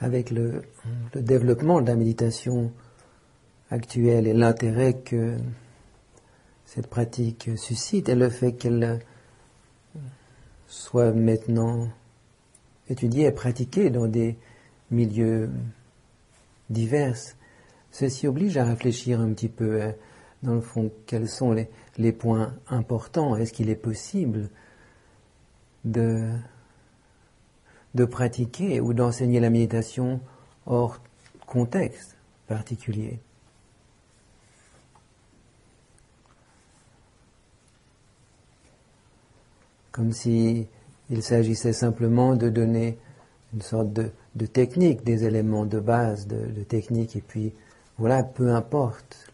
avec le, développement de la méditation actuelle et l'intérêt que cette pratique suscite et le fait qu'elle soit maintenant étudiée et pratiquée dans des milieux divers, ceci oblige à réfléchir un petit peu, euh, dans le fond, quels sont les points importants. Est-ce qu'il est possible de, de pratiquer ou d'enseigner la méditation hors contexte particulier Comme si il s'agissait simplement de donner une sorte de, technique, des éléments de base de, technique, et puis voilà, peu importe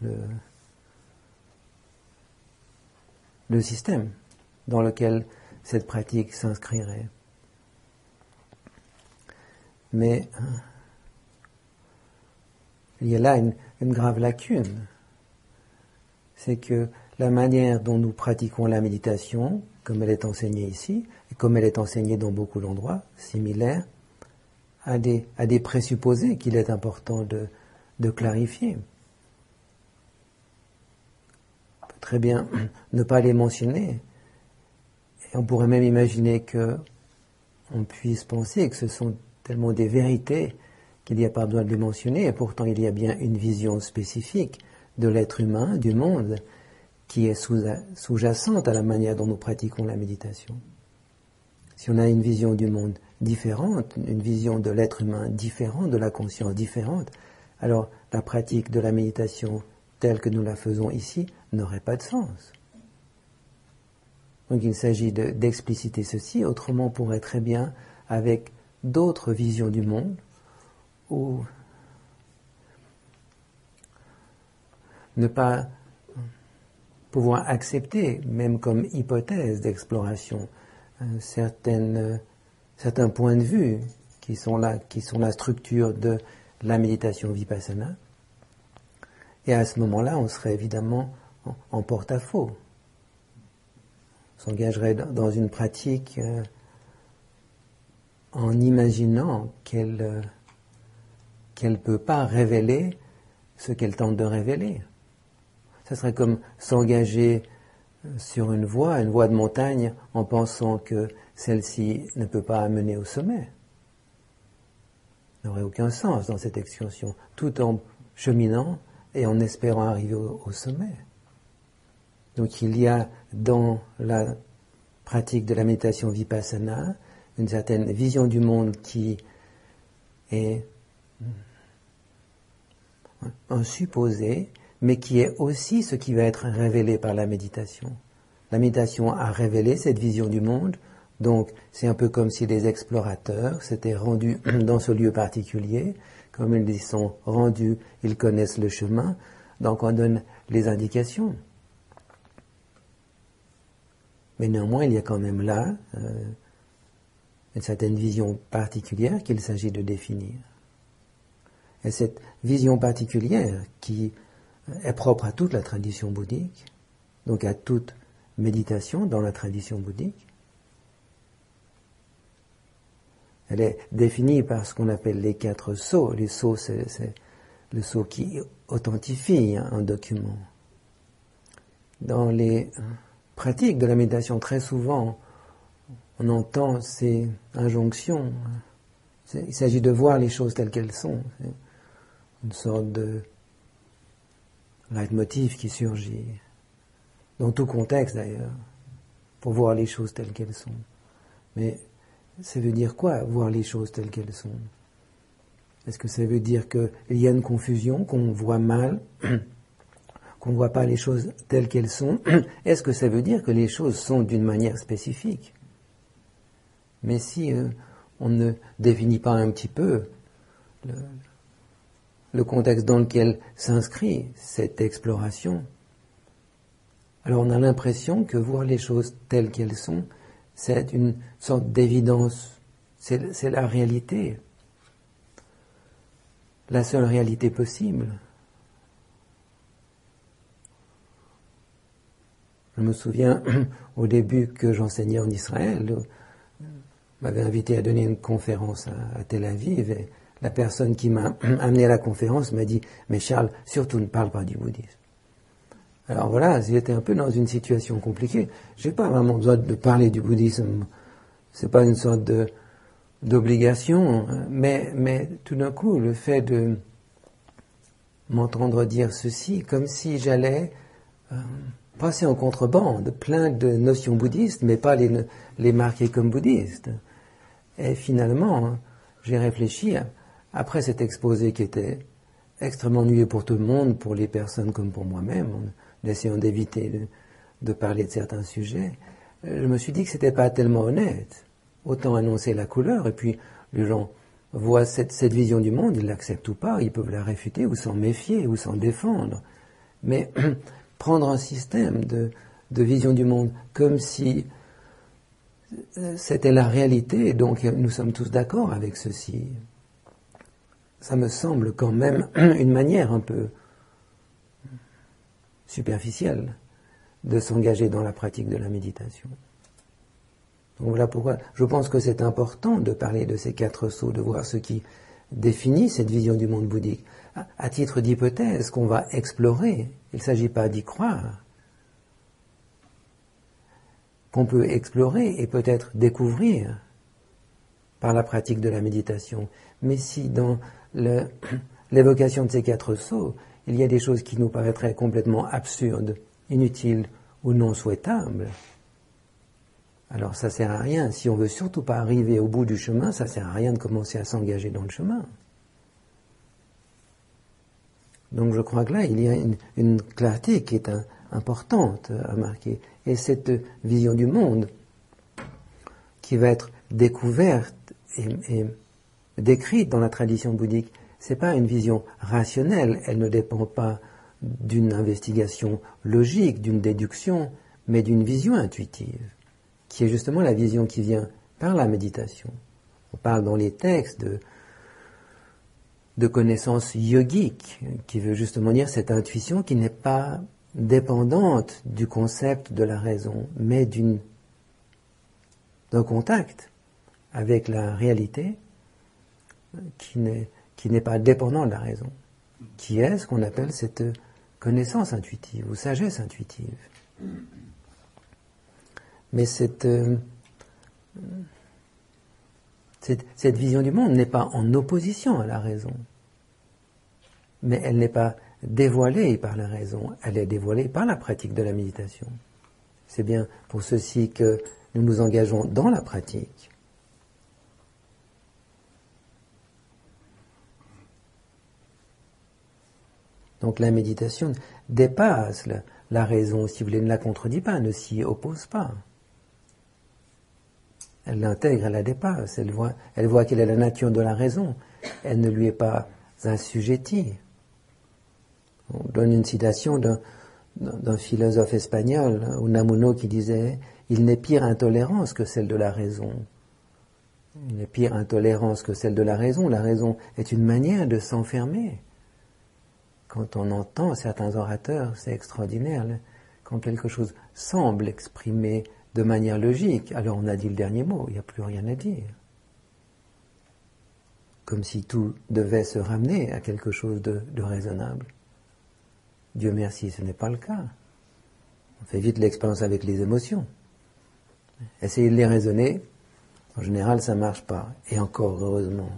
le système dans lequel cette pratique s'inscrirait. Mais il y a là une, grave lacune. C'est que la manière dont nous pratiquons la méditation, comme elle est enseignée ici, et comme elle est enseignée dans beaucoup d'endroits similaires, a des, a des présupposés qu'il est important de, de clarifier. On peut très bien ne pas les mentionner. On pourrait même imaginer que on puisse penser que ce sont tellement des vérités qu'il n'y a pas besoin de les mentionner, et pourtant il y a bien une vision spécifique de l'être humain, du monde, qui est sous-jacente à la manière dont nous pratiquons la méditation. Si on a une vision du monde différente, une vision de l'être humain différente, de la conscience différente, alors la pratique de la méditation telle que nous la faisons ici n'aurait pas de sens. Donc il s'agit d'expliciter ceci, autrement on pourrait très bien, avec d'autres visions du monde, ou ne pas pouvoir accepter, même comme hypothèse d'exploration, certains points de vue qui sont la structure de la méditation vipassana. Et à ce moment-là, on serait évidemment en, porte-à-faux. On s'engagerait dans une pratique euh, en imaginant qu'elle euh, qu'elle ne peut pas révéler ce qu'elle tente de révéler. Ce serait comme s'engager euh, sur une voie, une voie de montagne, en pensant que celle-ci ne peut pas amener au sommet. N'aurait aucun sens dans cette excursion, tout en cheminant et en espérant arriver au, au sommet. Donc il y a dans la pratique de la méditation vipassana une certaine vision du monde qui est un supposé, mais qui est aussi ce qui va être révélé par la méditation. La méditation a révélé cette vision du monde, donc c'est un peu comme si les explorateurs s'étaient rendus dans ce lieu particulier, comme ils y sont rendus, ils connaissent le chemin, donc on donne les indications. Mais néanmoins, il y a quand même là euh, une certaine vision particulière qu'il s'agit de définir. Et cette vision particulière qui est propre à toute la tradition bouddhique, donc à toute méditation dans la tradition bouddhique, elle est définie par ce qu'on appelle les quatre sceaux. Les sceaux, c'est le sceau qui authentifie un document. Dans les pratiques de la méditation, très souvent, on entend ces injonctions. Il s'agit de voir les choses telles qu'elles sont. Une sorte de leitmotiv qui surgit, dans tout contexte d'ailleurs, pour voir les choses telles qu'elles sont. Mais ça veut dire quoi, voir les choses telles qu'elles sont? Est-ce que ça veut dire qu'il y a une confusion, qu'on voit mal, qu'on ne voit pas les choses telles qu'elles sont? Est-ce que ça veut dire que les choses sont d'une manière spécifique? Mais si euh, on ne définit pas un petit peu le, le contexte dans lequel s'inscrit cette exploration, alors on a l'impression que voir les choses telles qu'elles sont, c'est une sorte d'évidence, c'est la réalité, la seule réalité possible. Je me souviens au début que j'enseignais en Israël, m'avait invité à donner une conférence à, Tel Aviv et la personne qui m'a amené à la conférence m'a dit Mais Charles, surtout ne parle pas du bouddhisme. Alors voilà, j'étais un peu dans une situation compliquée. J'ai pas vraiment besoin de parler du bouddhisme. C'est pas une sorte d'obligation, mais, tout d'un coup, le fait de m'entendre dire ceci, comme si j'allais euh, passer en contrebande plein de notions bouddhistes, mais pas les marquer comme bouddhistes. Et finalement, j'ai réfléchi, après cet exposé qui était extrêmement ennuyeux pour tout le monde, pour les personnes comme pour moi-même, en essayant d'éviter de, parler de certains sujets, euh, je me suis dit que c'était pas tellement honnête. Autant annoncer la couleur, et puis les gens voient cette, vision du monde, ils l'acceptent ou pas, ils peuvent la réfuter ou s'en méfier ou s'en défendre. Mais prendre un système de, vision du monde comme si c'était la réalité, donc nous sommes tous d'accord avec ceci. Ça me semble quand même une manière un peu superficielle de s'engager dans la pratique de la méditation. Donc voilà pourquoi je pense que c'est important de parler de ces quatre sauts, de voir ce qui définit cette vision du monde bouddhique. À titre d'hypothèse qu'on va explorer, il ne s'agit pas d'y croire, qu'on peut explorer et peut-être découvrir par la pratique de la méditation. Mais si dans l'évocation de ces quatre sauts, il y a des choses qui nous paraîtraient complètement absurdes, inutiles ou non souhaitables, alors ça sert à rien. Si on veut surtout pas arriver au bout du chemin, ça sert à rien de commencer à s'engager dans le chemin. Donc je crois que là, il y a une, clarté qui est importante à marquer. Et cette vision du monde qui va être découverte et, décrite dans la tradition bouddhique, c'est pas une vision rationnelle, elle ne dépend pas d'une investigation logique, d'une déduction, mais d'une vision intuitive, qui est justement la vision qui vient par la méditation. On parle dans les textes de, de connaissance yogique, qui veut justement dire cette intuition qui n'est pas dépendante du concept de la raison, mais d'une, d'un contact avec la réalité qui n'est, pas dépendant de la raison, qui est ce qu'on appelle cette connaissance intuitive ou sagesse intuitive. Mais cette, euh, vision du monde n'est pas en opposition à la raison, mais elle n'est pas dévoilée par la raison, elle est dévoilée par la pratique de la méditation. C'est bien pour ceci que nous nous engageons dans la pratique. Donc la méditation dépasse la, raison, si vous voulez, ne la contredit pas, ne s'y oppose pas. Elle l'intègre, elle la dépasse, elle voit, elle voit quelle est la nature de la raison. Elle ne lui est pas assujettie. On donne une citation d'un philosophe espagnol, hein, Unamuno, qui disait Il n'est pire intolérance que celle de la raison. Il n'est pire intolérance que celle de la raison. La raison est une manière de s'enfermer. Quand on entend certains orateurs, c'est extraordinaire. Quand quelque chose semble exprimer de manière logique, alors on a dit le dernier mot, il n'y a plus rien à dire. Comme si tout devait se ramener à quelque chose de raisonnable. Dieu merci, ce n'est pas le cas. On fait vite l'expérience avec les émotions. Essayer de les raisonner, en général, ça ne marche pas. Et encore, heureusement.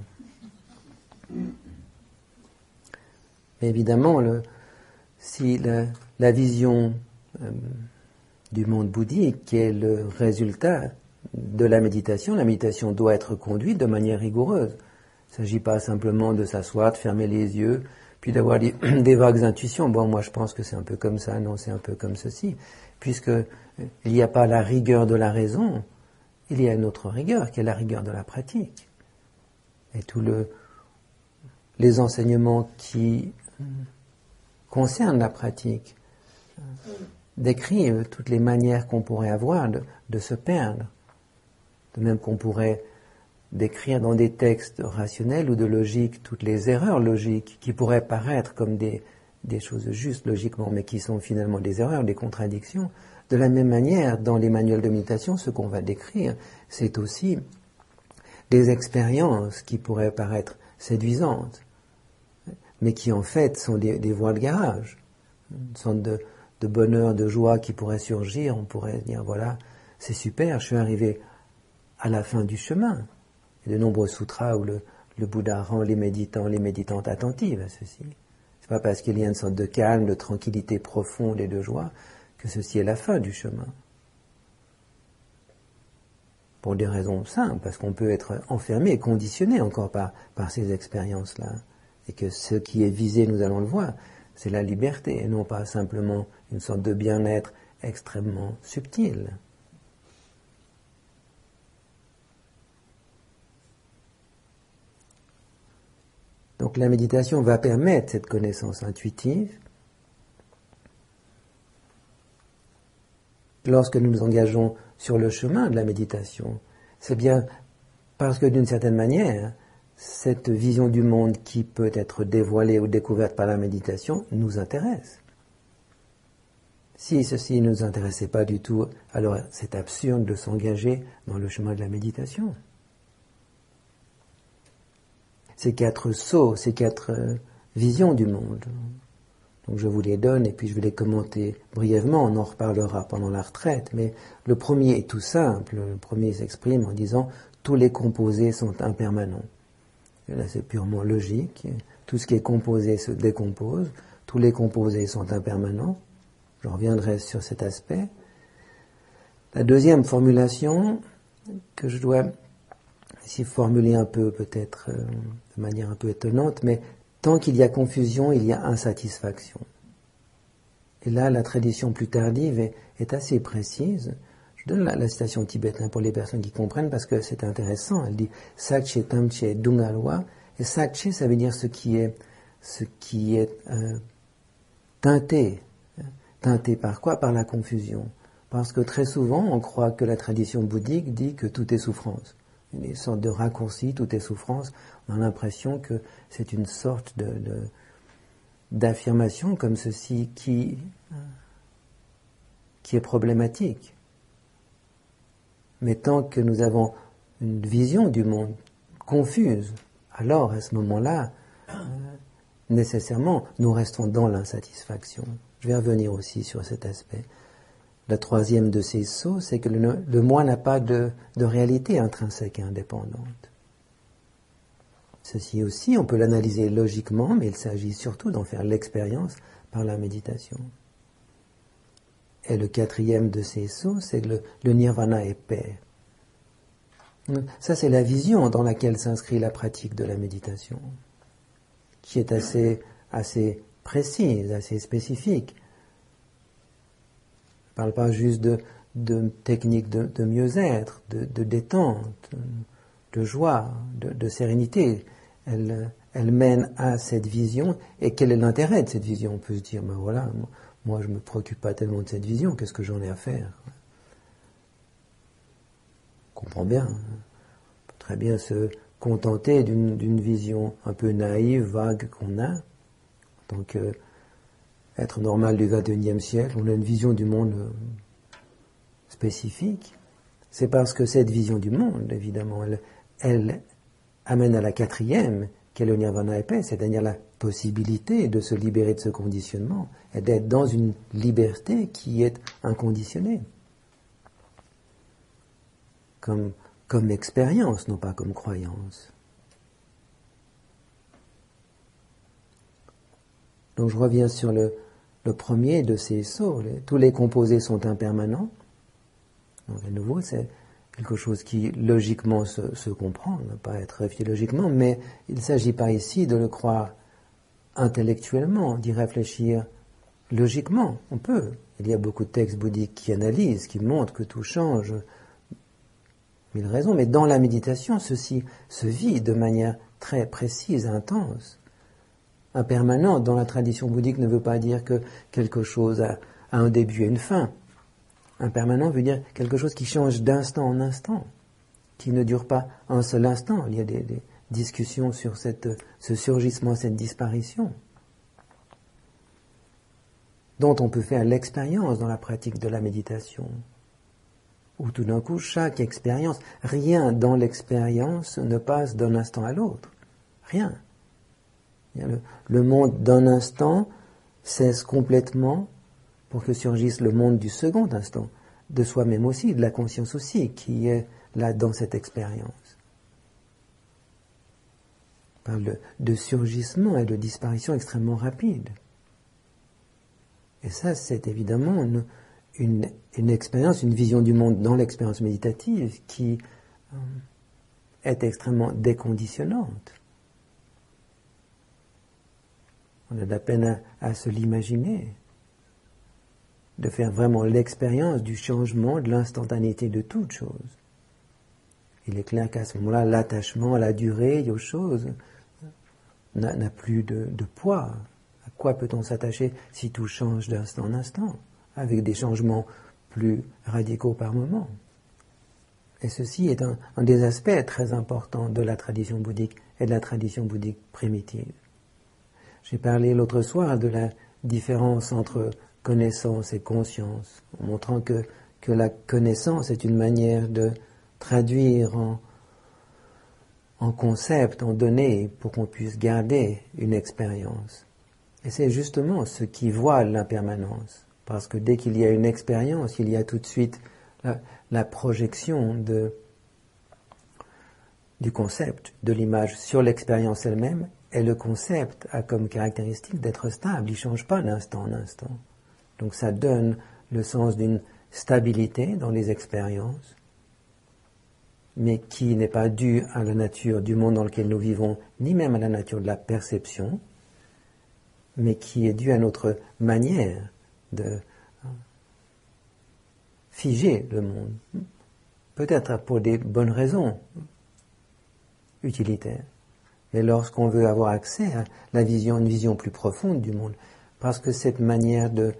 Mais évidemment, si la, vision euh, du monde bouddhique, est le résultat de la méditation, la méditation doit être conduite de manière rigoureuse. Il ne s'agit pas simplement de s'asseoir, de fermer les yeux, puis d'avoir des, vagues intuitions. Bon, moi je pense que c'est un peu comme ça, non, c'est un peu comme ceci. Puisque euh, il n'y a pas la rigueur de la raison, il y a une autre rigueur qui est la rigueur de la pratique. Et tous le, les enseignements qui concernent la pratique euh, décrivent toutes les manières qu'on pourrait avoir de se perdre. De même qu'on pourrait d'écrire dans des textes rationnels ou de logique toutes les erreurs logiques qui pourraient paraître comme des, choses justes logiquement, mais qui sont finalement des erreurs, des contradictions. De la même manière, dans les manuels de méditation, ce qu'on va décrire, c'est aussi des expériences qui pourraient paraître séduisantes, mais qui en fait sont des, voies de garage, une sorte de, bonheur, de joie qui pourrait surgir. On pourrait dire voilà, c'est super, je suis arrivé à la fin du chemin. De nombreux sutras où le, Bouddha rend les méditants, les méditantes attentives à ceci. C'est pas parce qu'il y a une sorte de calme, de tranquillité profonde et de joie que ceci est la fin du chemin. Pour des raisons simples, parce qu'on peut être enfermé et conditionné encore par, par ces expériences-là. Et que ce qui est visé, nous allons le voir, c'est la liberté et non pas simplement une sorte de bien-être extrêmement subtil. Donc la méditation va permettre cette connaissance intuitive. Lorsque nous nous engageons sur le chemin de la méditation, c'est bien parce que d'une certaine manière, cette vision du monde qui peut être dévoilée ou découverte par la méditation nous intéresse. Si ceci ne nous intéressait pas du tout, alors c'est absurde de s'engager dans le chemin de la méditation ces quatre sauts, ces quatre euh, visions du monde. Donc je vous les donne et puis je vais les commenter brièvement, on en reparlera pendant la retraite, mais le premier est tout simple, le premier s'exprime en disant tous les composés sont impermanents. Et là c'est purement logique, tout ce qui est composé se décompose, tous les composés sont impermanents, je reviendrai sur cet aspect. La deuxième formulation que je dois ici formuler un peu peut-être euh, de manière un peu étonnante, mais tant qu'il y a confusion, il y a insatisfaction. Et là, la tradition plus tardive est, assez précise. Je donne la, citation tibétaine pour les personnes qui comprennent parce que c'est intéressant. Elle dit Sakche Tamche Dungalwa. Et Sakche, ça veut dire ce qui est, ce qui est euh, teinté. Teinté par quoi? Par la confusion. Parce que très souvent, on croit que la tradition bouddhique dit que tout est souffrance une sorte de raccourci, tout est souffrance. On a l'impression que c'est une sorte de, d'affirmation comme ceci qui, qui est problématique. Mais tant que nous avons une vision du monde confuse, alors à ce moment-là, euh, nécessairement, nous restons dans l'insatisfaction. Je vais revenir aussi sur cet aspect. La troisième de ces sauts, c'est que le, moi n'a pas de, réalité intrinsèque et indépendante. Ceci aussi, on peut l'analyser logiquement, mais il s'agit surtout d'en faire l'expérience par la méditation. Et le quatrième de ces sauts, c'est que le, nirvana est paix. Ça, c'est la vision dans laquelle s'inscrit la pratique de la méditation, qui est assez précise, assez spécifique parle pas juste de, techniques de, mieux-être, de, détente, de joie, de, sérénité. Elle, mène à cette vision. Et quel est l'intérêt de cette vision? On peut se dire, ben voilà, moi je me préoccupe pas tellement de cette vision, qu'est-ce que j'en ai à faire? On comprend bien. On peut très bien se contenter d'une vision un peu naïve, vague qu'on a, être normal du XXIe siècle, on a une vision du monde euh, spécifique. C'est parce que cette vision du monde, évidemment, elle, amène à la quatrième, qui est le nirvana épais, c'est-à-dire la possibilité de se libérer de ce conditionnement et d'être dans une liberté qui est inconditionnée. Comme, comme expérience, non pas comme croyance. Donc je reviens sur le, le premier de ces sauts. tous les composés sont impermanents. Donc, à nouveau, c'est quelque chose qui logiquement se, comprend, ne pas être réfléchi logiquement, mais il ne s'agit pas ici de le croire intellectuellement, d'y réfléchir logiquement. On peut. Il y a beaucoup de textes bouddhiques qui analysent, qui montrent que tout change. Mille raisons, mais dans la méditation, ceci se vit de manière très précise, intense impermanent dans la tradition bouddhique ne veut pas dire que quelque chose a, un début et une fin. Impermanent veut dire quelque chose qui change d'instant en instant, qui ne dure pas un seul instant. Il y a des, discussions sur cette, ce surgissement, cette disparition, dont on peut faire l'expérience dans la pratique de la méditation. Où tout d'un coup, chaque expérience, rien dans l'expérience ne passe d'un instant à l'autre Rien. Le, monde d'un instant cesse complètement pour que surgisse le monde du second instant, de soi-même aussi, de la conscience aussi, qui est là dans cette expérience. On parle de surgissement et de disparition extrêmement rapide. Et ça, c'est évidemment une, expérience, une vision du monde dans l'expérience méditative qui euh, est extrêmement déconditionnante. On a de la peine à, se l'imaginer, de faire vraiment l'expérience du changement, de l'instantanéité de toute chose. Il est clair qu'à ce moment-là, l'attachement à la durée aux choses n'a plus de, poids. À quoi peut-on s'attacher si tout change d'instant en instant, avec des changements plus radicaux par moment? Et ceci est un des aspects très importants de la tradition bouddhique et de la tradition bouddhique primitive. J'ai parlé l'autre soir de la différence entre connaissance et conscience, en montrant que, que la connaissance est une manière de traduire en, en concept, en données, pour qu'on puisse garder une expérience. Et c'est justement ce qui voile l'impermanence. Parce que dès qu'il y a une expérience, il y a tout de suite la, la projection de, du concept, de l'image sur l'expérience elle-même et le concept a comme caractéristique d'être stable, il ne change pas d'instant en instant. Donc ça donne le sens d'une stabilité dans les expériences, mais qui n'est pas due à la nature du monde dans lequel nous vivons, ni même à la nature de la perception, mais qui est due à notre manière de figer le monde. Peut-être pour des bonnes raisons utilitaires. Et lorsqu'on veut avoir accès à la vision, une vision plus profonde du monde, parce que cette manière de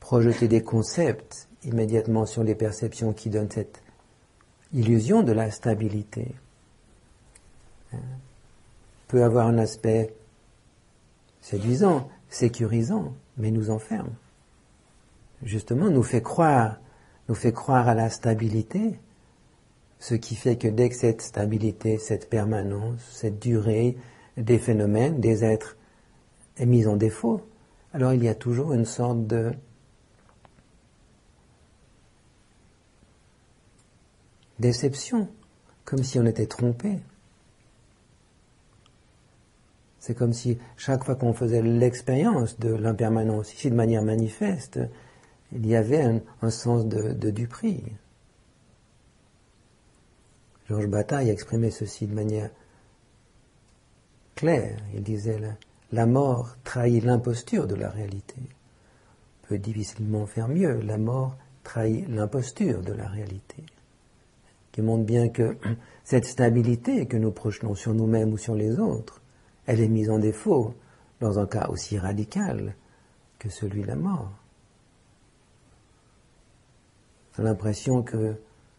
projeter des concepts immédiatement sur les perceptions qui donnent cette illusion de la stabilité hein, peut avoir un aspect séduisant, sécurisant, mais nous enferme. Justement, nous fait croire, nous fait croire à la stabilité, ce qui fait que dès que cette stabilité, cette permanence, cette durée des phénomènes, des êtres est mise en défaut, alors il y a toujours une sorte de déception, comme si on était trompé. C'est comme si chaque fois qu'on faisait l'expérience de l'impermanence, ici de manière manifeste, il y avait un, sens de, de. Georges Bataille exprimait ceci de manière claire. Il disait la, la mort trahit l'imposture de la réalité. On peut difficilement faire mieux. La mort trahit l'imposture de la réalité. Qui montre bien que cette stabilité que nous projetons sur nous-mêmes ou sur les autres, elle est mise en défaut dans un cas aussi radical que celui de la mort. J'ai l'impression que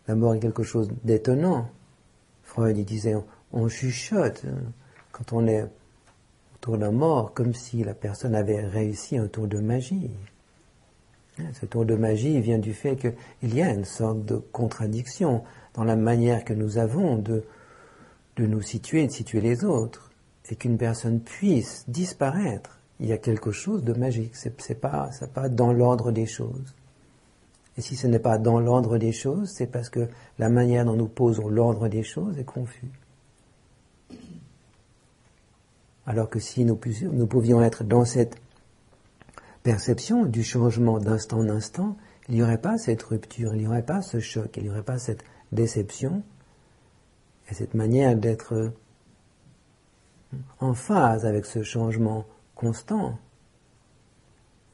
la mort est quelque chose d'étonnant, Freud disait on, chuchote hein, quand on est autour d'un mort comme si la personne avait réussi un tour de magie. Hein, ce tour de magie vient du fait qu'il y a une sorte de contradiction dans la manière que nous avons de, nous situer, de situer les autres, et qu'une personne puisse disparaître. Il y a quelque chose de magique. C'est, pas, pas dans l'ordre des choses. Et si ce n'est pas dans l'ordre des choses, c'est parce que la manière dont nous posons l'ordre des choses est confus. Alors que si nous, pouvions être dans cette perception du changement d'instant en instant, il n'y aurait pas cette rupture, il n'y aurait pas ce choc, il n'y aurait pas cette déception et cette manière d'être en phase avec ce changement constant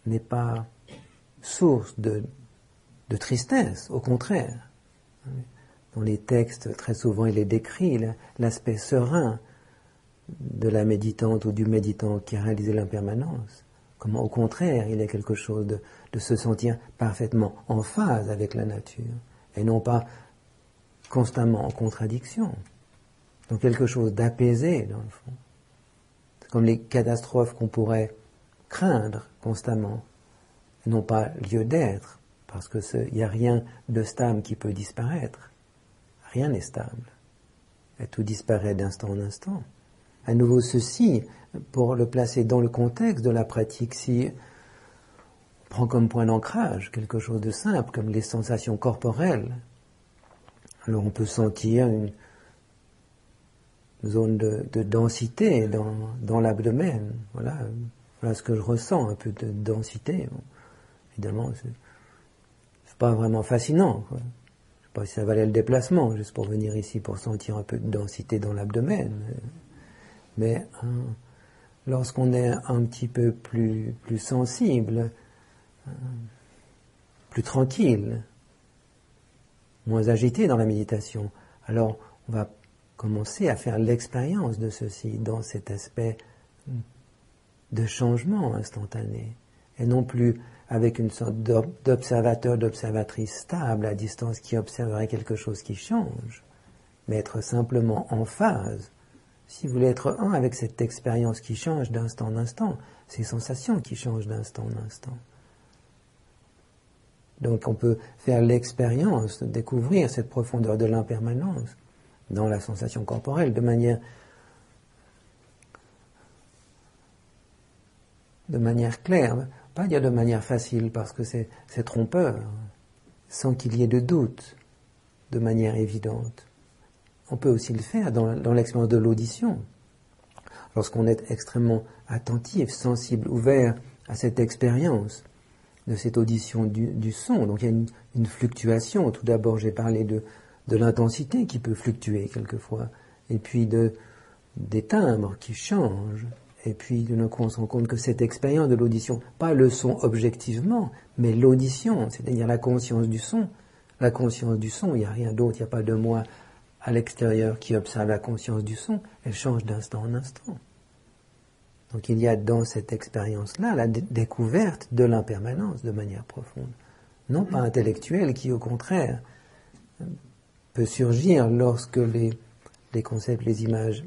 n'est pas source de de tristesse, au contraire. Dans les textes, très souvent, il est décrit l'aspect serein de la méditante ou du méditant qui a réalisé l'impermanence. Comment, au contraire, il y a quelque chose de, se sentir parfaitement en phase avec la nature et non pas constamment en contradiction. Donc quelque chose d'apaisé, dans le fond. C'est comme les catastrophes qu'on pourrait craindre constamment, et non pas lieu d'être parce qu'il n'y a rien de stable qui peut disparaître. Rien n'est stable. Tout disparaît d'instant en instant. à nouveau ceci, pour le placer dans le contexte de la pratique, si on prend comme point d'ancrage quelque chose de simple, comme les sensations corporelles, alors on peut sentir une zone de, densité dans, l'abdomen. Voilà, voilà ce que je ressens, un peu de densité. évidemment, pas vraiment fascinant. Quoi. Je sais pas si ça valait le déplacement, juste pour venir ici pour sentir un peu de densité dans l'abdomen. Mais hein, lorsqu'on est un petit peu plus, plus sensible, hein, plus tranquille, moins agité dans la méditation, alors on va commencer à faire l'expérience de ceci dans cet aspect de changement instantané, et non plus avec une sorte d'observateur, d'observatrice stable à distance qui observerait quelque chose qui change, mais être simplement en phase si vous voulez être un avec cette expérience qui change d'instant en instant, ces sensations qui changent d'instant en instant. Donc on peut faire l'expérience découvrir cette profondeur de l'impermanence dans la sensation corporelle de manière de manière claire, pas dire de manière facile parce que c'est trompeur, sans qu'il y ait de doute, de manière évidente on peut aussi le faire dans, l'expérience de l'audition. Lorsqu'on est extrêmement attentif, sensible, ouvert à cette expérience de cette audition du, son. Donc il y a une, fluctuation. Tout d'abord, j'ai parlé de, l'intensité qui peut fluctuer quelquefois, et puis de, des timbres qui changent. Et puis, d'un coup, on compte que cette expérience de l'audition, pas le son objectivement, mais l'audition, c'est-à-dire la conscience du son, la conscience du son, il n'y a rien d'autre, il n'y a pas de moi à l'extérieur qui observe la conscience du son, elle change d'instant en instant. Donc il y a dans cette expérience-là la découverte de l'impermanence de manière profonde. Non pas intellectuelle qui au contraire peut surgir lorsque les, les concepts, les images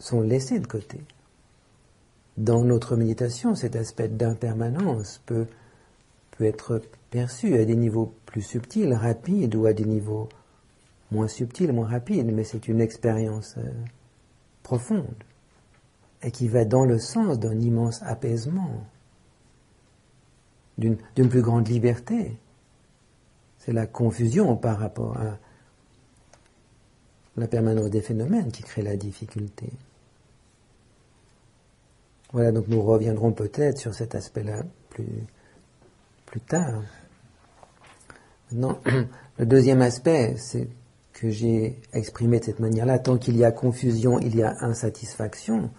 sont laissés de côté. Dans notre méditation, cet aspect d'impermanence peut, être perçu à des niveaux plus subtils, rapides, ou à des niveaux moins subtils, moins rapides, mais c'est une expérience euh, profonde et qui va dans le sens d'un immense apaisement, d'une plus grande liberté. C'est la confusion par rapport à la permanence des phénomènes qui crée la difficulté. Voilà, donc nous reviendrons peut-être sur cet aspect-là plus, plus tard. Maintenant, le deuxième aspect, c'est que j'ai exprimé de cette manière-là, tant qu'il y a confusion, il y a insatisfaction.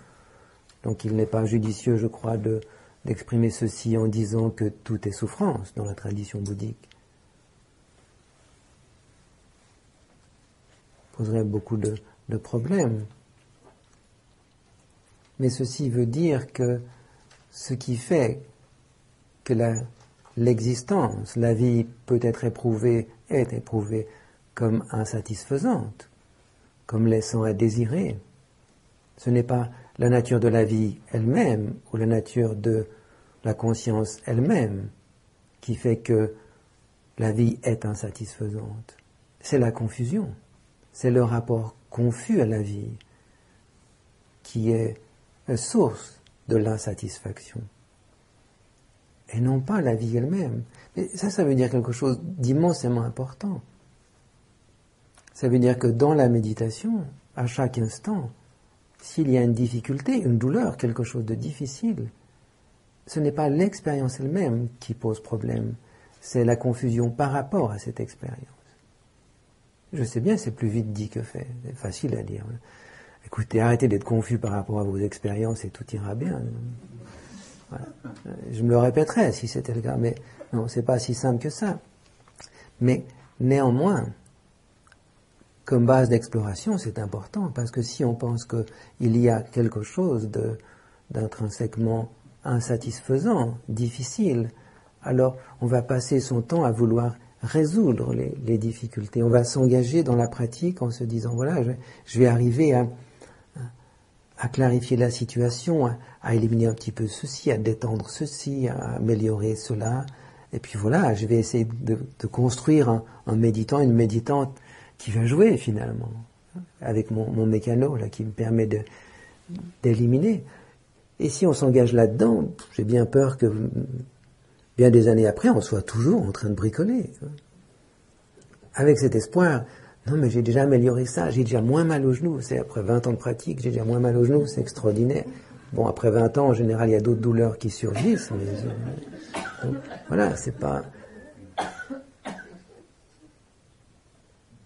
Donc il n'est pas judicieux, je crois, de, d'exprimer ceci en disant que tout est souffrance dans la tradition bouddhique. poserait beaucoup de problèmes. Mais ceci veut dire que ce qui fait que la l'existence, la vie peut être éprouvée, est éprouvée comme insatisfaisante, comme laissant à désirer. Ce n'est pas la nature de la vie elle-même ou la nature de la conscience elle-même qui fait que la vie est insatisfaisante. C'est la confusion, c'est le rapport confus à la vie qui est source de l'insatisfaction et non pas la vie elle-même. Mais ça, ça veut dire quelque chose d'immensément important. Ça veut dire que dans la méditation, à chaque instant, s'il y a une difficulté, une douleur, quelque chose de difficile, ce n'est pas l'expérience elle-même qui pose problème, c'est la confusion par rapport à cette expérience. Je sais bien, c'est plus vite dit que fait, c'est facile à dire. Écoutez, arrêtez d'être confus par rapport à vos expériences et tout ira bien. Je me le répéterai si c'était le cas, mais non, c'est pas si simple que ça. Mais néanmoins, comme base d'exploration, c'est important parce que si on pense qu'il y a quelque chose d'intrinsèquement insatisfaisant, difficile, alors on va passer son temps à vouloir résoudre les, difficultés. On va s'engager dans la pratique en se disant voilà, je vais arriver à, à clarifier la situation, à, éliminer un petit peu ceci, à détendre ceci, à améliorer cela. Et puis voilà, je vais essayer de, construire un, méditant, une méditante qui va jouer finalement. avec mon, mécano là qui me permet d'éliminer. Et si on s'engage là-dedans, j'ai bien peur que bien des années après, on soit toujours en train de bricoler. Avec cet espoir, non mais j'ai déjà amélioré ça, j'ai déjà moins mal aux genoux, c'est après 20 ans de pratique, j'ai déjà moins mal aux genoux, c'est extraordinaire. Bon, après 20 ans, en général, il y a d'autres douleurs qui surgissent, mais voilà, c'est pas...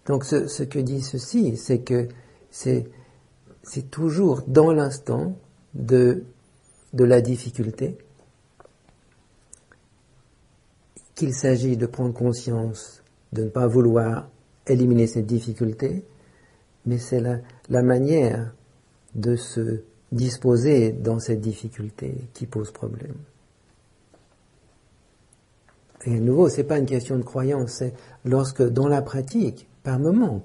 Donc ce, que dit ceci, c'est que c'est, c'est toujours dans l'instant de, de la difficulté qu'il s'agit de prendre conscience, de ne pas vouloir éliminer cette difficulté, mais c'est la, manière de se disposer dans cette difficulté qui pose problème. Et à nouveau, c'est pas une question de croyance, c'est lorsque dans la pratique, par moment,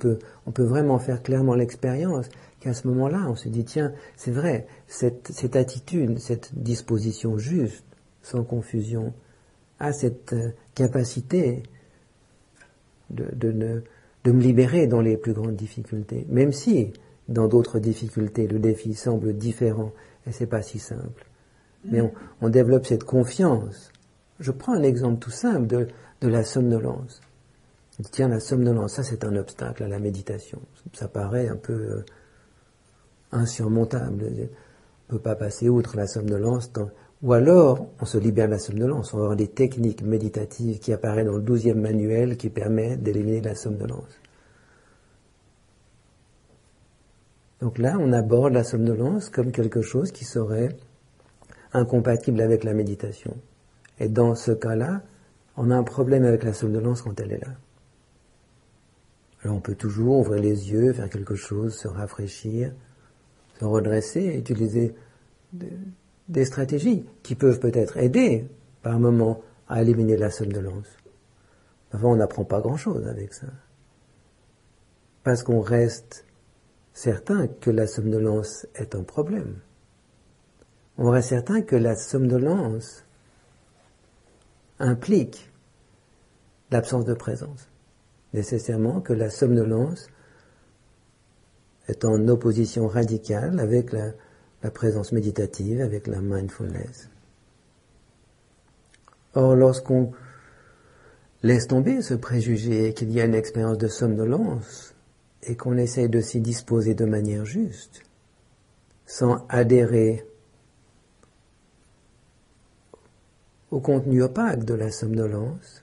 on peut, vraiment faire clairement l'expérience qu'à ce moment-là, on se dit, tiens, c'est vrai, cette, attitude, cette disposition juste, sans confusion, a cette euh, capacité de, de, de me libérer dans les plus grandes difficultés, même si dans d'autres difficultés le défi semble différent et c'est pas si simple. Mais on, on, développe cette confiance. Je prends un exemple tout simple de, de la somnolence. Tiens, la somnolence, ça c'est un obstacle à la méditation. Ça paraît un peu euh, insurmontable. On ne peut pas passer outre la somnolence. Ou alors, on se libère de la somnolence. On va avoir des techniques méditatives qui apparaissent dans le douzième manuel qui permettent d'éliminer la somnolence. Donc là, on aborde la somnolence comme quelque chose qui serait incompatible avec la méditation. Et dans ce cas-là, on a un problème avec la somnolence quand elle est là. Alors on peut toujours ouvrir les yeux, faire quelque chose, se rafraîchir, se redresser, utiliser des stratégies qui peuvent peut-être aider par moment à éliminer la somnolence. Avant, on n'apprend pas grand-chose avec ça. Parce qu'on reste certain que la somnolence est un problème. On reste certain que la somnolence implique l'absence de présence nécessairement que la somnolence est en opposition radicale avec la, présence méditative, avec la mindfulness. Or, lorsqu'on laisse tomber ce préjugé qu'il y a une expérience de somnolence et qu'on essaye de s'y disposer de manière juste, sans adhérer au contenu opaque de la somnolence,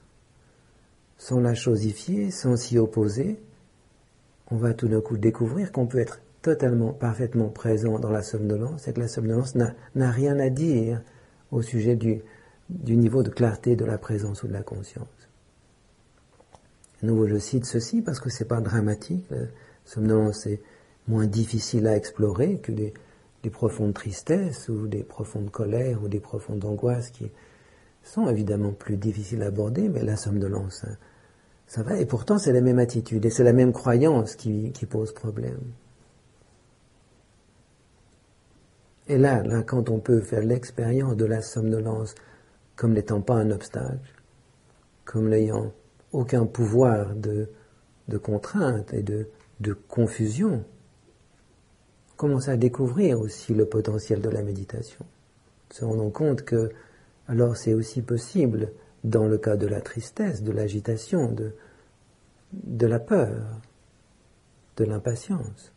sans la chosifier, sans s'y opposer, on va tout d'un coup découvrir qu'on peut être totalement, parfaitement présent dans la somnolence et que la somnolence n'a rien à dire au sujet du, niveau de clarté de la présence ou de la conscience. Nouveau, je cite ceci parce que c'est pas dramatique. La somnolence est moins difficile à explorer que des, des profondes tristesses ou des profondes colères ou des profondes angoisses qui sont évidemment plus difficiles à aborder, mais la somnolence, ça va. Et pourtant, c'est la même attitude et c'est la même croyance qui, qui, pose problème. Et là, là, quand on peut faire l'expérience de la somnolence comme n'étant pas un obstacle, comme n'ayant aucun pouvoir de, de contrainte et de, de confusion, on commence à découvrir aussi le potentiel de la méditation. Se rendant compte que alors c'est aussi possible dans le cas de la tristesse, de l'agitation, de, de la peur, de l'impatience.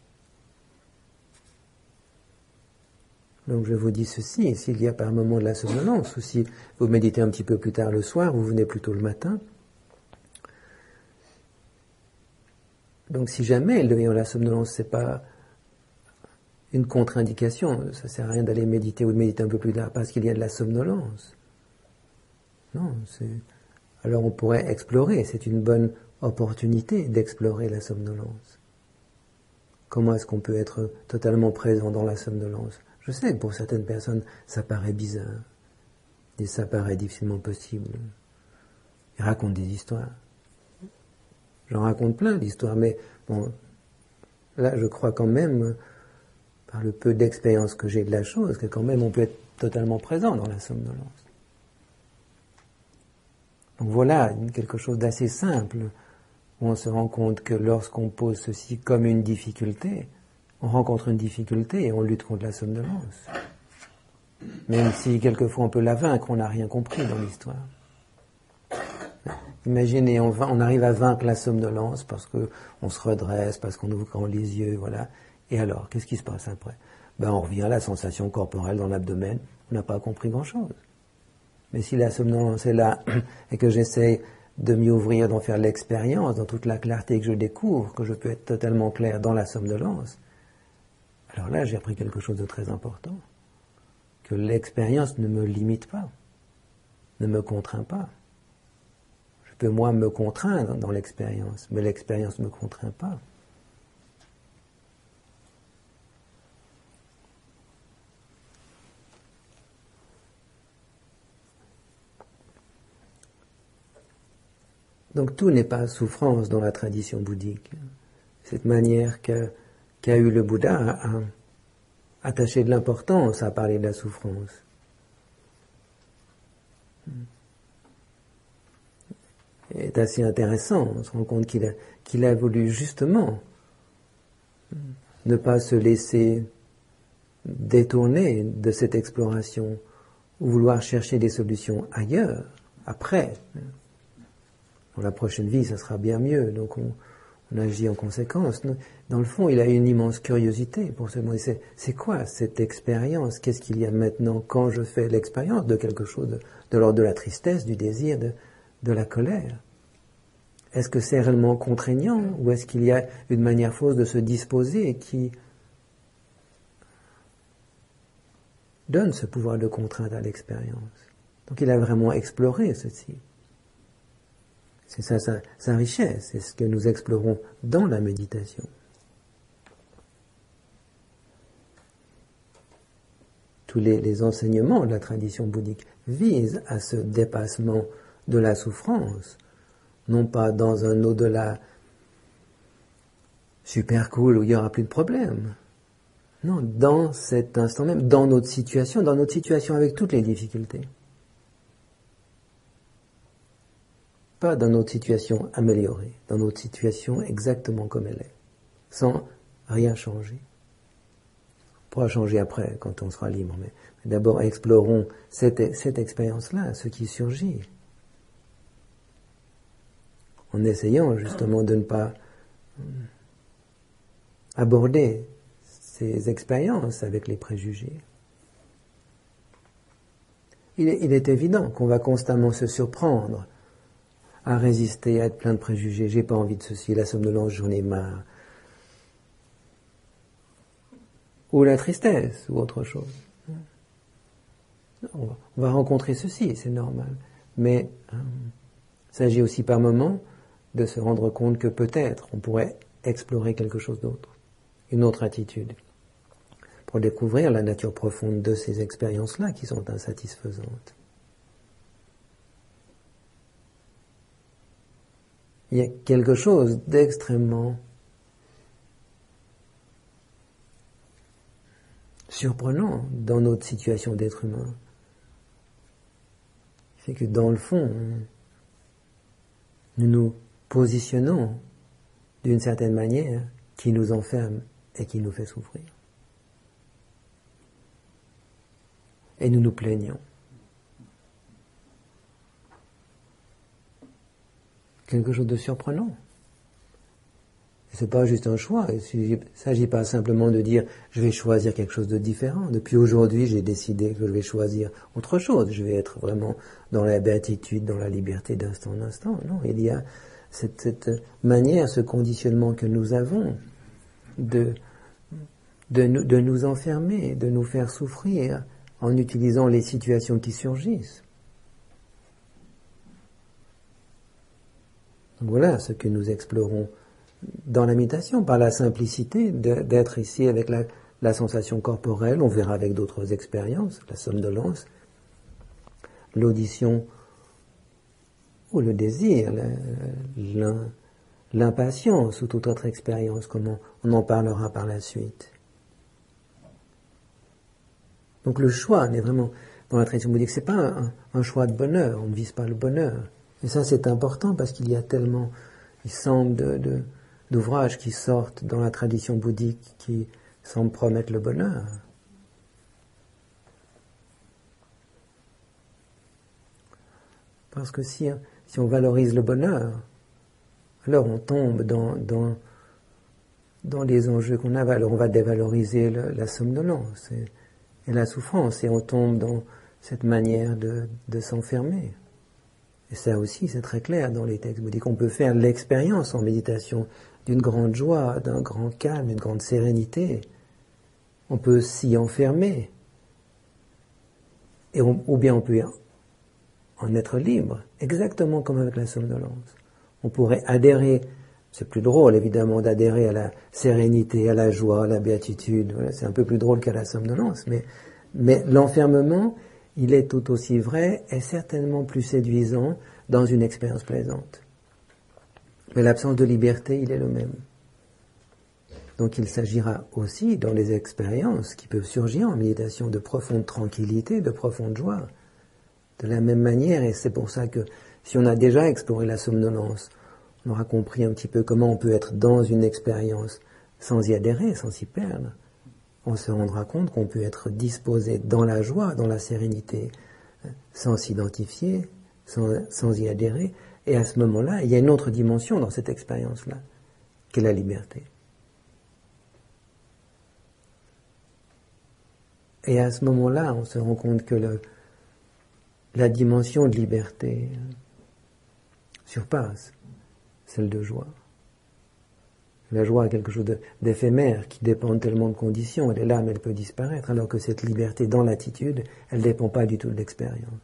Donc je vous dis ceci, s'il y a par moment de la somnolence, ou si vous méditez un petit peu plus tard le soir, vous venez plutôt le matin, donc si jamais le de la somnolence, c'est pas une contre-indication, ça sert à rien d'aller méditer ou de méditer un peu plus tard parce qu'il y a de la somnolence. Non, c'est. Alors on pourrait explorer, c'est une bonne opportunité d'explorer la somnolence. Comment est-ce qu'on peut être totalement présent dans la somnolence? Je sais pour certaines personnes, ça paraît bizarre. Et ça paraît difficilement possible. Ils racontent des histoires. J'en raconte plein d'histoires, mais bon, là, je crois quand même, par le peu d'expérience que j'ai de la chose, que quand même on peut être totalement présent dans la somnolence. Donc voilà quelque chose d'assez simple où on se rend compte que lorsqu'on pose ceci comme une difficulté, on rencontre une difficulté et on lutte contre la somnolence. Même si quelquefois on peut la vaincre, on n'a rien compris dans l'histoire. Imaginez, on, arrive à vaincre la somnolence parce qu'on se redresse, parce qu'on ouvre grand les yeux, voilà. Et alors, qu'est-ce qui se passe après? Ben, On revient à la sensation corporelle dans l'abdomen, on n'a pas compris grand-chose. Mais si la somnolence est là et que j'essaie de m'y ouvrir, d'en faire l'expérience, dans toute la clarté que je découvre, que je peux être totalement clair dans la somnolence, alors là j'ai appris quelque chose de très important. Que l'expérience ne me limite pas, ne me contraint pas. Je peux moi me contraindre dans l'expérience, mais l'expérience ne me contraint pas. Donc tout n'est pas souffrance dans la tradition bouddhique. Cette manière qu'a eu le Bouddha à, attacher de l'importance à parler de la souffrance. est assez intéressant. On se rend compte qu'il a, a voulu justement ne pas se laisser détourner de cette exploration ou vouloir chercher des solutions ailleurs, après dans la prochaine vie, ça sera bien mieux. Donc on, agit en conséquence. Dans le fond, il a une immense curiosité pour se demander c'est quoi cette expérience? Qu'est-ce qu'il y a maintenant quand je fais l'expérience de quelque chose de, l'ordre de la tristesse, du désir, de, de la colère? Est-ce que c'est réellement contraignant ou est-ce qu'il y a une manière fausse de se disposer qui donne ce pouvoir de contrainte à l'expérience? Donc il a vraiment exploré ceci. C'est ça sa, richesse, c'est ce que nous explorons dans la méditation. Tous les, enseignements de la tradition bouddhique visent à ce dépassement de la souffrance, non pas dans un au-delà super cool où il n'y aura plus de problème. Non, dans cet instant même, dans notre situation, dans notre situation avec toutes les difficultés. Pas dans notre situation améliorée, dans notre situation exactement comme elle est, sans rien changer. On pourra changer après, quand on sera libre, mais, d'abord explorons cette, expérience-là, ce qui surgit, en essayant justement de ne pas euh, aborder ces expériences avec les préjugés. il est évident qu'on va constamment se surprendre à résister, à être plein de préjugés. J'ai pas envie de ceci, la somnolence, j'en ai marre. Ou la tristesse, ou autre chose. On va rencontrer ceci, c'est normal. Mais euh, il s'agit aussi par moments de se rendre compte que peut-être on pourrait explorer quelque chose d'autre, une autre attitude, pour découvrir la nature profonde de ces expériences-là qui sont insatisfaisantes. Il y a quelque chose d'extrêmement surprenant dans notre situation d'être humain. C'est que dans le fond, nous nous positionnons d'une certaine manière qui nous enferme et qui nous fait souffrir. Et nous nous plaignons. Quelque chose de surprenant. C'est pas juste un choix. Il ne s'agit pas simplement de dire je vais choisir quelque chose de différent. Depuis aujourd'hui, j'ai décidé que je vais choisir autre chose. Je vais être vraiment dans la béatitude, dans la liberté d'instant en instant. Non, il y a cette, cette, manière, ce conditionnement que nous avons de, de, nous, de nous enfermer, de nous faire souffrir en utilisant les situations qui surgissent. Voilà ce que nous explorons dans la méditation, par la simplicité d'être ici avec la, sensation corporelle, on verra avec d'autres expériences, la somnolence, l'audition ou le désir, l'impatience ou toute autre expérience, comme on, en parlera par la suite. Donc le choix n'est vraiment, dans la tradition bouddhique, c'est pas un, un choix de bonheur, on ne vise pas le bonheur, et ça, c'est important parce qu'il y a tellement il semble d'ouvrages qui sortent dans la tradition bouddhique qui semblent promettre le bonheur. Parce que si, si on valorise le bonheur, alors on tombe dans, dans, dans les enjeux qu'on a. Alors on va dévaloriser la somnolence et, et, la souffrance et on tombe dans cette manière de, de s'enfermer. Et ça aussi, c'est très clair dans les textes bouddhiques. On peut faire l'expérience en méditation d'une grande joie, d'un grand calme, d'une grande sérénité. On peut s'y enfermer. Et ou bien on peut en être libre, exactement comme avec la somnolence. On pourrait adhérer, c'est plus drôle évidemment d'adhérer à la sérénité, à la joie, à la béatitude, c'est un peu plus drôle qu'à la somnolence, mais, mais l'enfermement, il est tout aussi vrai et certainement plus séduisant dans une expérience plaisante. Mais l'absence de liberté, il est le même. Donc il s'agira aussi dans les expériences qui peuvent surgir en méditation de profonde tranquillité, de profonde joie. De la même manière, et c'est pour ça que si on a déjà exploré la somnolence, on aura compris un petit peu comment on peut être dans une expérience sans y adhérer, sans s'y perdre on se rendra compte qu'on peut être disposé dans la joie, dans la sérénité, sans s'identifier, sans, y adhérer. Et à ce moment-là, il y a une autre dimension dans cette expérience-là, qui est la liberté. Et à ce moment-là, on se rend compte que la dimension de liberté surpasse celle de joie. La joie est quelque chose d'éphémère qui dépend tellement de conditions. Elle est là, mais elle peut disparaître. Alors que cette liberté dans l'attitude, elle ne dépend pas du tout de l'expérience.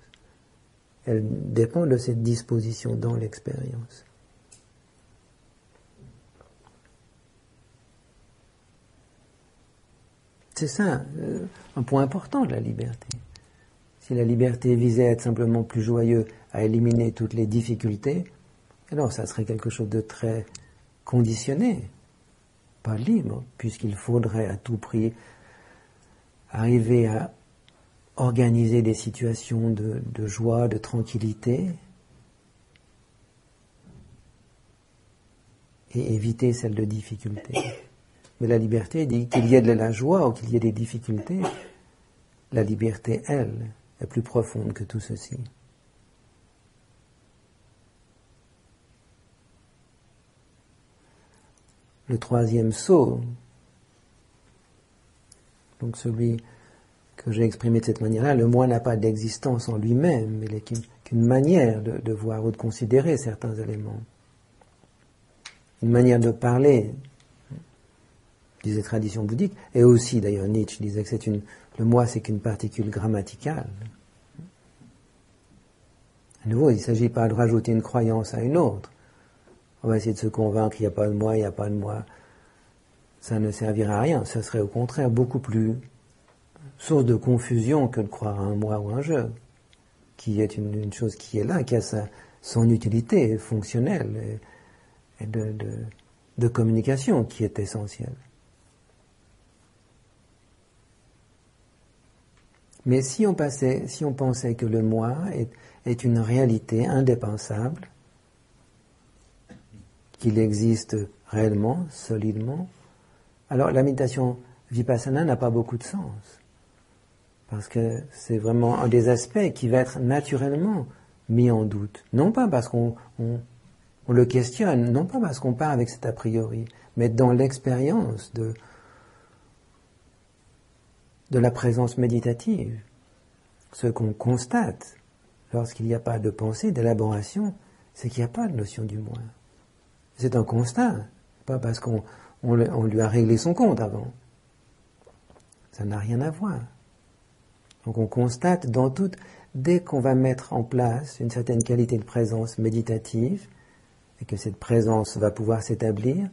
Elle dépend de cette disposition dans l'expérience. C'est ça, euh, un point important de la liberté. Si la liberté visait à être simplement plus joyeux, à éliminer toutes les difficultés, alors ça serait quelque chose de très conditionné libre, puisqu'il faudrait à tout prix arriver à organiser des situations de, joie, de tranquillité, et éviter celles de difficulté. Mais la liberté dit qu'il y ait de la joie ou qu'il y ait des difficultés, la liberté, elle, est plus profonde que tout ceci. Le troisième saut, donc celui que j'ai exprimé de cette manière-là, le moi n'a pas d'existence en lui-même, il n'est qu'une manière de, voir ou de considérer certains éléments. Une manière de parler, disait tradition bouddhique, et aussi d'ailleurs Nietzsche disait que c'est une, le moi c'est qu'une particule grammaticale. À nouveau, il ne s'agit pas de rajouter une croyance à une autre on va essayer de se convaincre qu'il n'y a pas de moi, il n'y a pas de moi. Ça ne servira à rien. Ça serait au contraire beaucoup plus source de confusion que de croire à un moi ou un je, qui est une, chose qui est là, qui a sa, son utilité fonctionnelle et, de, de, communication qui est essentielle. Mais si on, passait, si on pensait que le moi est, est une réalité indispensable, qu'il existe réellement, solidement, alors la méditation vipassana n'a pas beaucoup de sens. Parce que c'est vraiment un des aspects qui va être naturellement mis en doute. Non pas parce qu'on le questionne, non pas parce qu'on part avec cet a priori, mais dans l'expérience de, de la présence méditative. Ce qu'on constate lorsqu'il n'y a pas de pensée, d'élaboration, c'est qu'il n'y a pas de notion du moi. C'est un constat, pas parce qu'on lui a réglé son compte avant. Ça n'a rien à voir. Donc on constate dans tout, dès qu'on va mettre en place une certaine qualité de présence méditative, et que cette présence va pouvoir s'établir,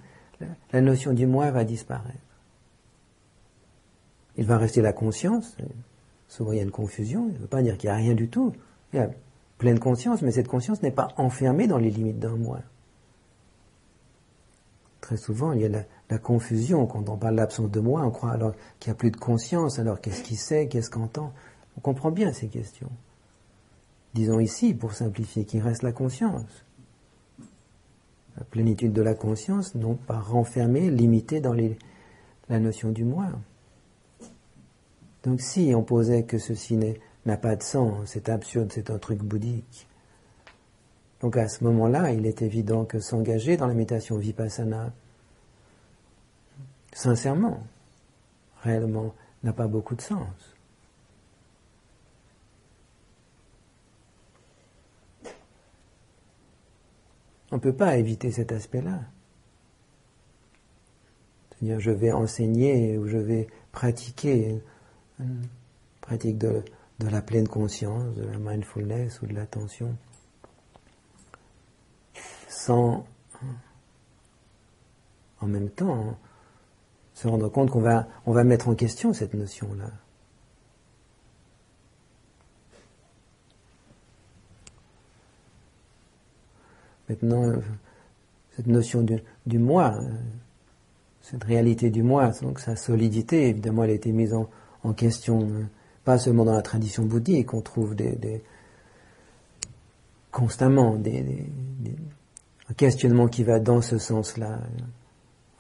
la notion du moi va disparaître. Il va rester la conscience. Souvent il y a une confusion, il ne veut pas dire qu'il n'y a rien du tout. Il y a pleine conscience, mais cette conscience n'est pas enfermée dans les limites d'un moi. Très souvent, il y a la, confusion. Quand on parle d'absence de moi, on croit alors qu'il n'y a plus de conscience. Alors qu'est-ce qu'il sait? Qu'est-ce qu'on entend? On comprend bien ces questions. Disons ici, pour simplifier, qu'il reste la conscience. la plénitude de la conscience, non pas renfermée, limitée dans la notion du moi. Donc si on posait que ceci n'a pas de sens, c'est absurde, c'est un truc bouddhique. Donc à ce moment-là, il est évident que s'engager dans la méditation vipassana, sincèrement, réellement, n'a pas beaucoup de sens. On ne peut pas éviter cet aspect-là. C'est-à-dire, je vais enseigner ou je vais pratiquer une pratique de, de la pleine conscience, de la mindfulness ou de l'attention, sans en même temps se rendre compte qu'on va, mettre en question cette notion-là. Maintenant, euh, cette notion du, moi, euh, cette réalité du moi, donc sa solidité, évidemment, elle a été mise en, question, euh, pas seulement dans la tradition bouddhique, on trouve des, constamment des, un questionnement qui va dans ce sens-là.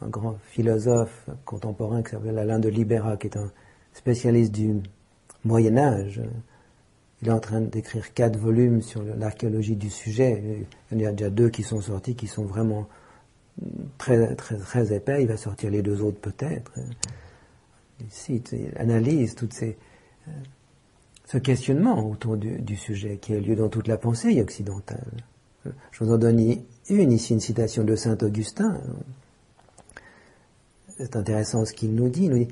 Un grand philosophe contemporain qui s'appelle Alain de Libera, qui est un spécialiste du Moyen Âge, il est en train d'écrire quatre volumes sur l'archéologie du sujet. Il y a déjà deux qui sont sortis, qui sont vraiment très, très, très épais. Il va sortir les deux autres peut-être. Il analyse tout ces, euh, ce questionnement autour du, sujet qui a lieu dans toute la pensée occidentale. Je vous en donne une, ici une citation de Saint Augustin. C'est intéressant ce qu'il nous dit. Il nous dit,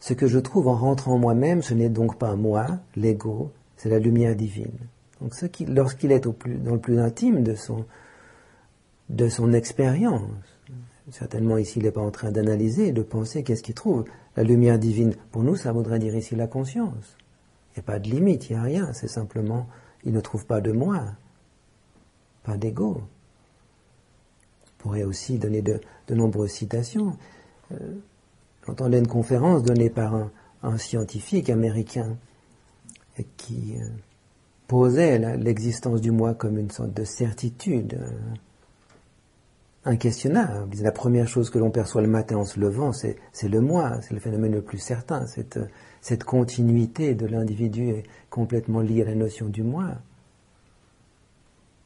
ce que je trouve en rentrant moi-même, ce n'est donc pas moi, l'ego, c'est la lumière divine. Donc lorsqu'il est au plus, dans le plus intime de son, de son expérience, certainement ici il n'est pas en train d'analyser, de penser qu'est-ce qu'il trouve. La lumière divine, pour nous, ça voudrait dire ici la conscience. Il n'y a pas de limite, il n'y a rien, c'est simplement, il ne trouve pas de moi, pas d'ego. On pourrait aussi donner de, nombreuses citations. Euh, J'entendais une conférence donnée par un scientifique américain qui euh, posait l'existence du moi comme une sorte de certitude euh, inquestionnable. La première chose que l'on perçoit le matin en se levant, c'est le moi, c'est le phénomène le plus certain. Cette, cette continuité de l'individu est complètement liée à la notion du moi,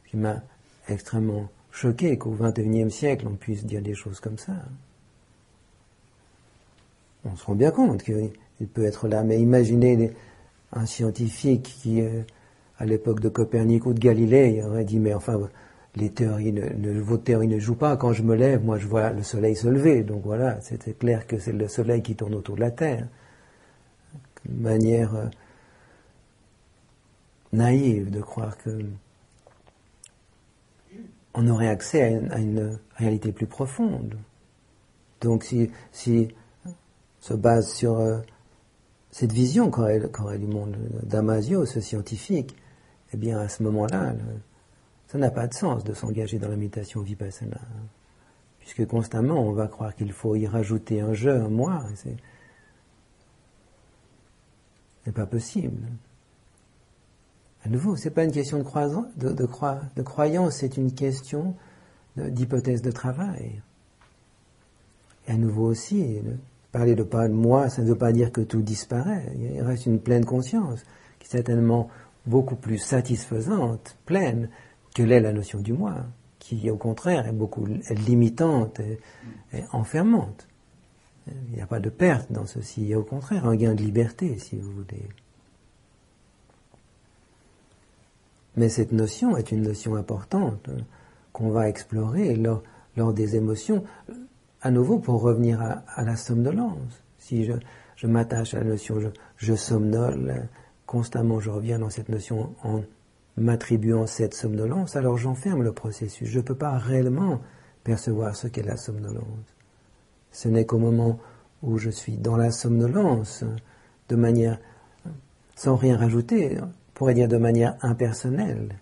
qui m'a extrêmement choqué qu'au XXIe siècle on puisse dire des choses comme ça. On se rend bien compte qu'il peut être là, mais imaginez un scientifique qui, euh, à l'époque de Copernic ou de Galilée, aurait dit mais enfin les théories ne, vos théories ne jouent pas. Quand je me lève, moi je vois le soleil se lever. Donc voilà, c'était clair que c'est le soleil qui tourne autour de la Terre. Une manière euh, naïve de croire que on aurait accès à une, réalité plus profonde. Donc si, si se base sur euh, cette vision qu'aurait du monde Damasio, ce scientifique, eh bien à ce moment-là, ça n'a pas de sens de s'engager dans la méditation vipassana. Puisque constamment on va croire qu'il faut y rajouter un je, un moi. C'est pas possible. À nouveau, c'est pas une question de, de, de croyance, c'est une question d'hypothèse de travail. Et à nouveau aussi, Parler de pas de moi, ça ne veut pas dire que tout disparaît. Il reste une pleine conscience qui est certainement beaucoup plus satisfaisante, pleine, que l'est la notion du moi, qui au contraire est beaucoup limitante et, enfermante. Il n'y a pas de perte dans ceci, il y a au contraire un gain de liberté, si vous voulez. Mais cette notion est une notion importante qu'on va explorer lors, des émotions à nouveau pour revenir à, la somnolence. Si je, m'attache à la notion je, je, somnole, constamment je reviens dans cette notion en m'attribuant cette somnolence, alors j'enferme le processus. Je ne peux pas réellement percevoir ce qu'est la somnolence. Ce n'est qu'au moment où je suis dans la somnolence, de manière, sans rien rajouter, on pourrait dire de manière impersonnelle,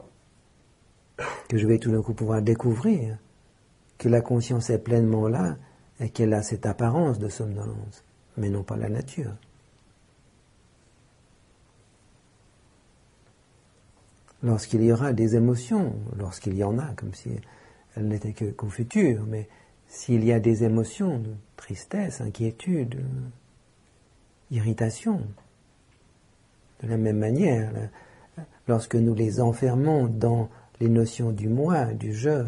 que je vais tout d'un coup pouvoir découvrir que la conscience est pleinement là et qu'elle a cette apparence de somnolence, mais non pas la nature. Lorsqu'il y aura des émotions, lorsqu'il y en a, comme si elle n'était que futur, mais s'il y a des émotions de tristesse, inquiétude, irritation, de la même manière, lorsque nous les enfermons dans les notions du moi, du je,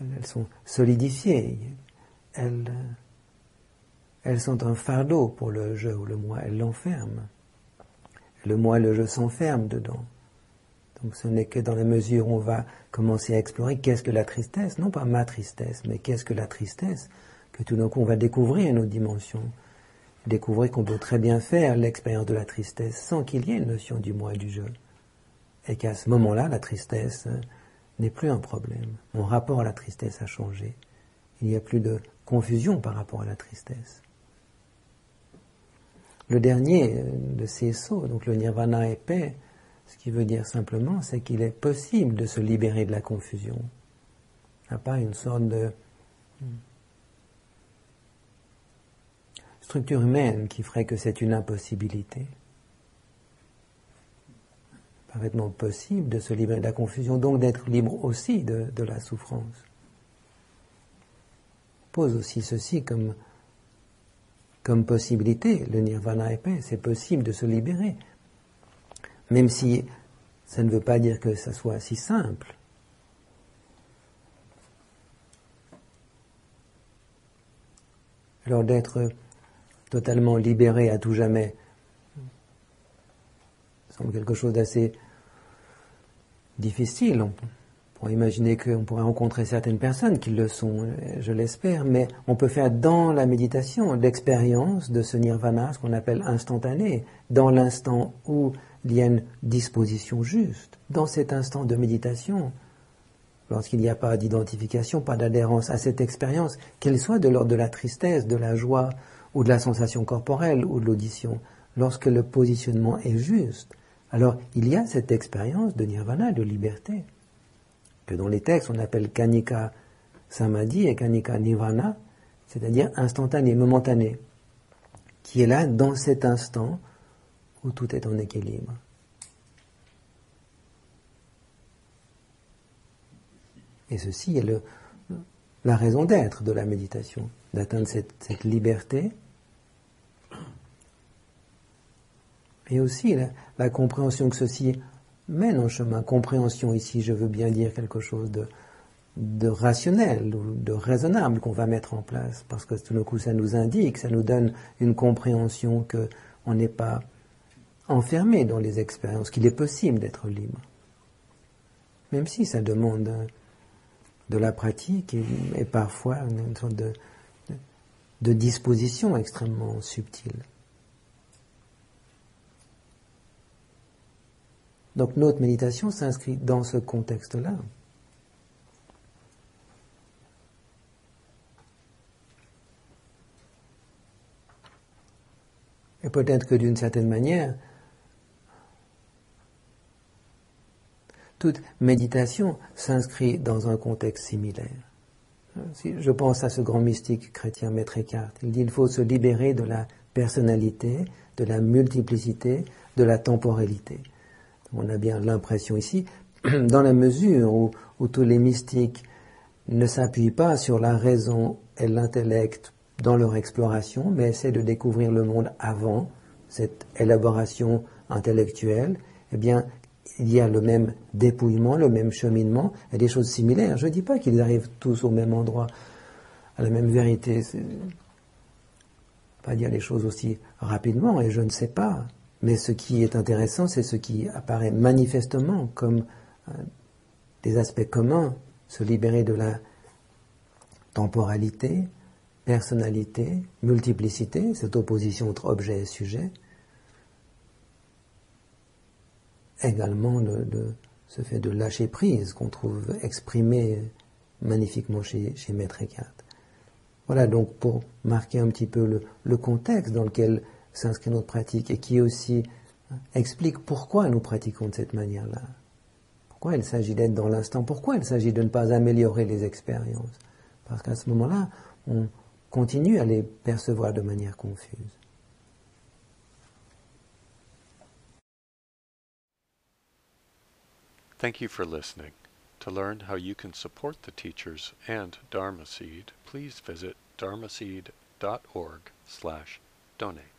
elles sont solidifiées, elles, sont un fardeau pour le je ou le moi, elles l'enferment. Le moi et le je s'enferment dedans. Donc ce n'est que dans la mesure où on va commencer à explorer qu'est-ce que la tristesse, non pas ma tristesse, mais qu'est-ce que la tristesse, que tout d'un coup on va découvrir une autre dimension, découvrir qu'on peut très bien faire l'expérience de la tristesse sans qu'il y ait une notion du moi et du je. Et qu'à ce moment-là, la tristesse euh, n'est plus un problème. Mon rapport à la tristesse a changé. Il n'y a plus de confusion par rapport à la tristesse. Le dernier euh, de ces sauts, donc le nirvana paix, ce qui veut dire simplement, c'est qu'il est possible de se libérer de la confusion. Il n'y a pas une sorte de structure humaine qui ferait que c'est une impossibilité. Parfaitement possible de se libérer de la confusion, donc d'être libre aussi de, la souffrance. Pose aussi ceci comme comme possibilité, le nirvana paix, c'est possible de se libérer. Même si ça ne veut pas dire que ça soit si simple. Alors d'être totalement libéré à tout jamais semble quelque chose d'assez difficile. On imaginer qu'on pourrait rencontrer certaines personnes qui le sont, je l'espère, mais on peut faire dans la méditation l'expérience de ce nirvana, ce qu'on appelle instantané, dans l'instant où il y a une disposition juste, dans cet instant de méditation, lorsqu'il n'y a pas d'identification, pas d'adhérence à cette expérience, qu'elle soit de l'ordre de la tristesse, de la joie, ou de la sensation corporelle, ou de l'audition, lorsque le positionnement est juste, alors il y a cette expérience de nirvana, de liberté que dans les textes on appelle kanika samadhi et kanika nirvana, c'est-à-dire instantané, momentané, qui est là dans cet instant où tout est en équilibre. Et ceci est la raison d'être de la méditation, d'atteindre cette, liberté. Et aussi la, compréhension que ceci mène en chemin. Compréhension ici, je veux bien dire quelque chose de, rationnel, de raisonnable qu'on va mettre en place, parce que tout d'un coup ça nous indique, ça nous donne une compréhension que on n'est pas enfermé dans les expériences, qu'il est possible d'être libre. Même si ça demande de la pratique et, parfois une sorte de disposition extrêmement subtile. Donc notre méditation s'inscrit dans ce contexte-là. Et peut-être que d'une certaine manière, toute méditation s'inscrit dans un contexte similaire. Si je pense à ce grand mystique chrétien Maître Eckhart, il dit qu'il faut se libérer de la personnalité, de la multiplicité, de la temporalité. On a bien l'impression ici, dans la mesure où, tous les mystiques ne s'appuient pas sur la raison et l'intellect dans leur exploration, mais essaient de découvrir le monde avant cette élaboration intellectuelle, eh bien, il y a le même dépouillement, le même cheminement, et des choses similaires. Je ne dis pas qu'ils arrivent tous au même endroit, à la même vérité. Pas dire les choses aussi rapidement, et je ne sais pas. Mais ce qui est intéressant, c'est ce qui apparaît manifestement comme euh, des aspects communs, se libérer de la temporalité, personnalité, multiplicité, cette opposition entre objet et sujet. Également ce fait de lâcher prise qu'on trouve exprimé magnifiquement chez, chez Maître Eckhart. Voilà donc pour marquer un petit peu le contexte dans lequel s'inscrit notre pratique et qui aussi explique pourquoi nous pratiquons de cette manière-là. Pourquoi il s'agit d'être dans l'instant? Pourquoi il s'agit de ne pas améliorer les expériences? Parce qu'à ce moment-là, on continue à les percevoir de manière confuse. Thank you for listening. To learn how you can support the teachers and Dharma Seed, please visit dharmaseed.org slash donate.